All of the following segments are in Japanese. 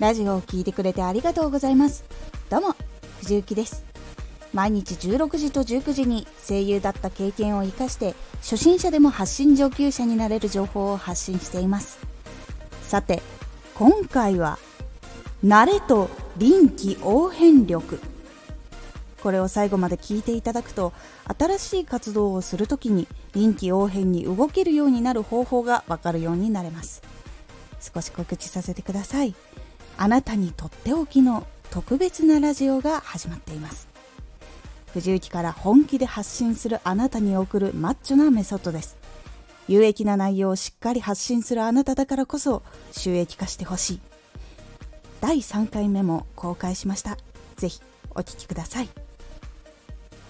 ラジオを聴いてくれてありがとうございます。どうも藤幸です。毎日16時と19時に声優だった経験を生かして初心者でも発信上級者になれる情報を発信しています。さて今回は慣れと臨機応変力。これを最後まで聞いていただくと新しい活動をするときに臨機応変に動けるようになる方法がわかるようになれます。少し告知させてください。あなたにとっておきの特別なラジオが始まっています。藤雪から本気で発信するあなたに送るマッチョなメソッドです。有益な内容をしっかり発信するあなただからこそ収益化してほしい。第3回目も公開しました。ぜひお聴きください。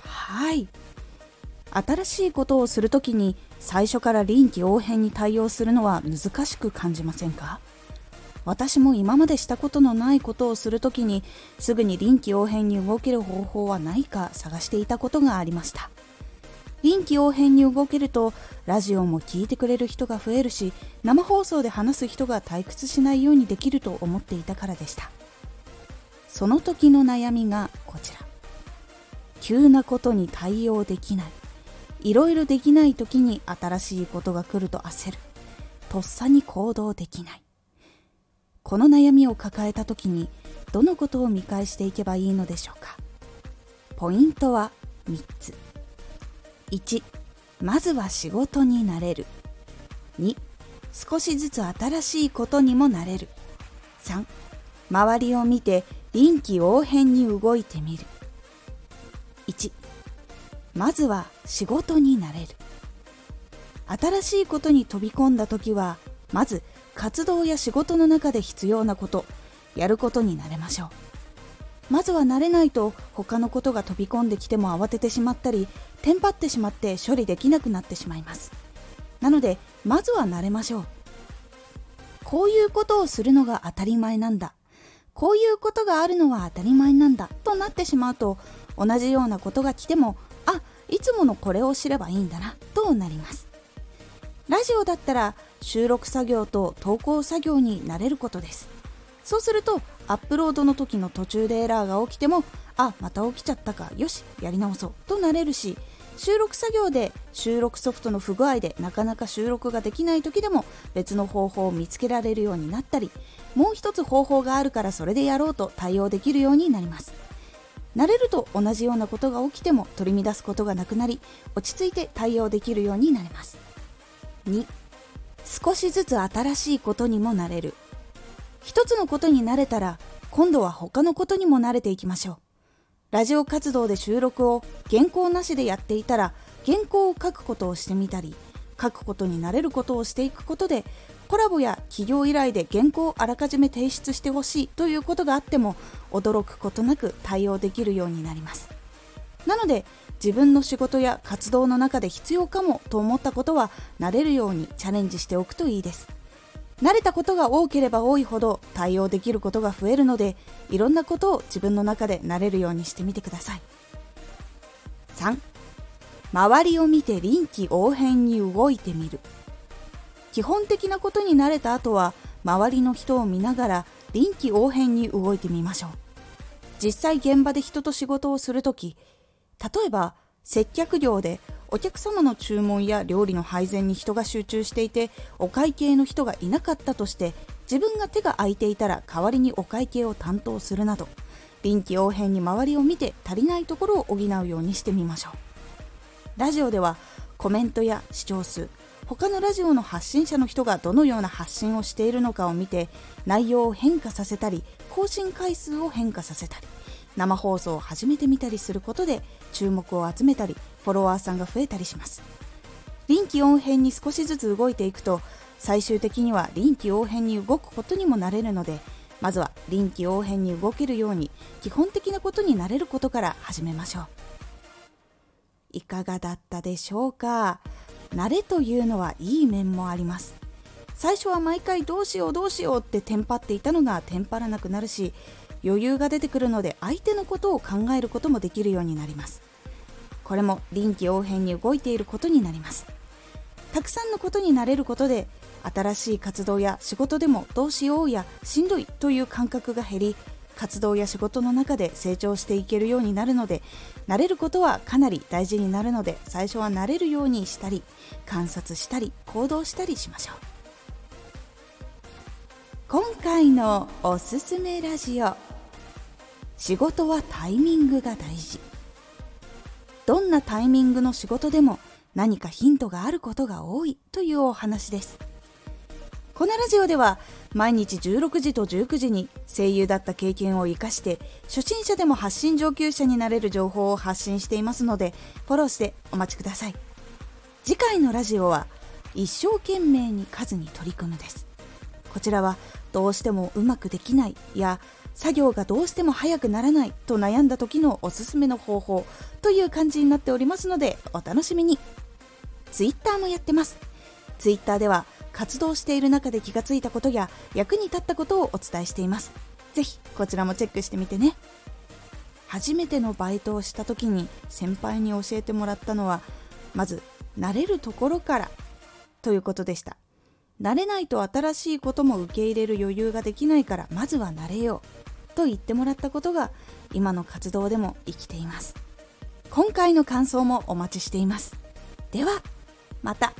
はい。新しいことをするときに最初から臨機応変に対応するのは難しく感じませんか？私も今までしたことのないことをするときにすぐに臨機応変に動ける方法はないか探していたことがありました。臨機応変に動けるとラジオも聞いてくれる人が増えるし生放送で話す人が退屈しないようにできると思っていたからでした。その時の悩みがこちら。急なことに対応できない。いろいろできない時に新しいことが来ると焦る。とっさに行動できない。この悩みを抱えた時にどのことを見返していけばいいのでしょうか？ポイントは3つ。1まずは仕事になれる。2少しずつ新しいことにもなれる。3周りを見て臨機応変に動いてみる。1まずは仕事になれる。新しいことに飛び込んだ時はまず活動や仕事の中で必要なことやることになれましょう。まずは慣れないと他のことが飛び込んできても慌ててしまったりテンパってしまって処理できなくなってしまいます。なのでまずは慣れましょう。こういうことをするのが当たり前なんだ。こういうことがあるのは当たり前なんだ。となってしまうと同じようなことが来てもあいつものこれを知ればいいんだな。となります。ラジオだったら収録作業と投稿作業になれることです。そうするとアップロードの時の途中でエラーが起きてもあまた起きちゃったかよしやり直そうとなれるし収録作業で収録ソフトの不具合でなかなか収録ができない時でも別の方法を見つけられるようになったりもう一つ方法があるからそれでやろうと対応できるようになります。慣れると同じようなことが起きても取り乱すことがなくなり落ち着いて対応できるようになります。2少しずつ新しいことにもなれる。一つのことに慣れたら今度は他のことにも慣れていきましょう。ラジオ活動で収録を原稿なしでやっていたら原稿を書くことをしてみたり書くことになれることをしていくことでコラボや企業依頼で原稿をあらかじめ提出してほしいということがあっても驚くことなく対応できるようになります。なので自分の仕事や活動の中で必要かもと思ったことは慣れるようにチャレンジしておくといいです。慣れたことが多ければ多いほど対応できることが増えるのでいろんなことを自分の中で慣れるようにしてみてください。3周りを見て臨機応変に動いてみる。基本的なことに慣れた後は周りの人を見ながら臨機応変に動いてみましょう。実際現場で人と仕事をするとき例えば接客業でお客様の注文や料理の配膳に人が集中していてお会計の人がいなかったとして自分が手が空いていたら代わりにお会計を担当するなど臨機応変に周りを見て足りないところを補うようにしてみましょう。ラジオではコメントや視聴数他のラジオの発信者の人がどのような発信をしているのかを見て内容を変化させたり更新回数を変化させたり生放送を始めてみたりすることで注目を集めたりフォロワーさんが増えたりします。臨機応変に少しずつ動いていくと最終的には臨機応変に動くことにもなれるのでまずは臨機応変に動けるように基本的なことになれることから始めましょう。いかがだったでしょうか？慣れというのはいい面もあります。最初は毎回どうしようどうしようってテンパっていたのがテンパらなくなるし余裕が出てくるので相手のことを考えることもできるようになります。これも臨機応変に動いていることになります。たくさんのことになれることで新しい活動や仕事でもどうしようやしんどいという感覚が減り活動や仕事の中で成長していけるようになるので慣れることはかなり大事になるので最初は慣れるようにしたり観察したり行動したりしましょう。今回のおすすめラジオ。仕事はタイミングが大事。どんなタイミングの仕事でも何かヒントがあることが多いというお話です。このラジオでは毎日16時と19時に声優だった経験を生かして初心者でも発信上級者になれる情報を発信していますのでフォローしてお待ちください。次回のラジオは一生懸命に数に取り組むです。こちらはどうしてもうまくできないや作業がどうしても早くならないと悩んだ時のおすすめの方法という感じになっておりますのでお楽しみに。Twitter もやってます。Twitter では活動している中で気がついたことや役に立ったことをお伝えしています。ぜひこちらもチェックしてみてね。初めてのバイトをした時に先輩に教えてもらったのはまず慣れるところからということでした。慣れないと新しいことも受け入れる余裕ができないからまずは慣れよう。と言ってもらったことが今の活動でも生きています。今回の感想もお待ちしています。ではまた。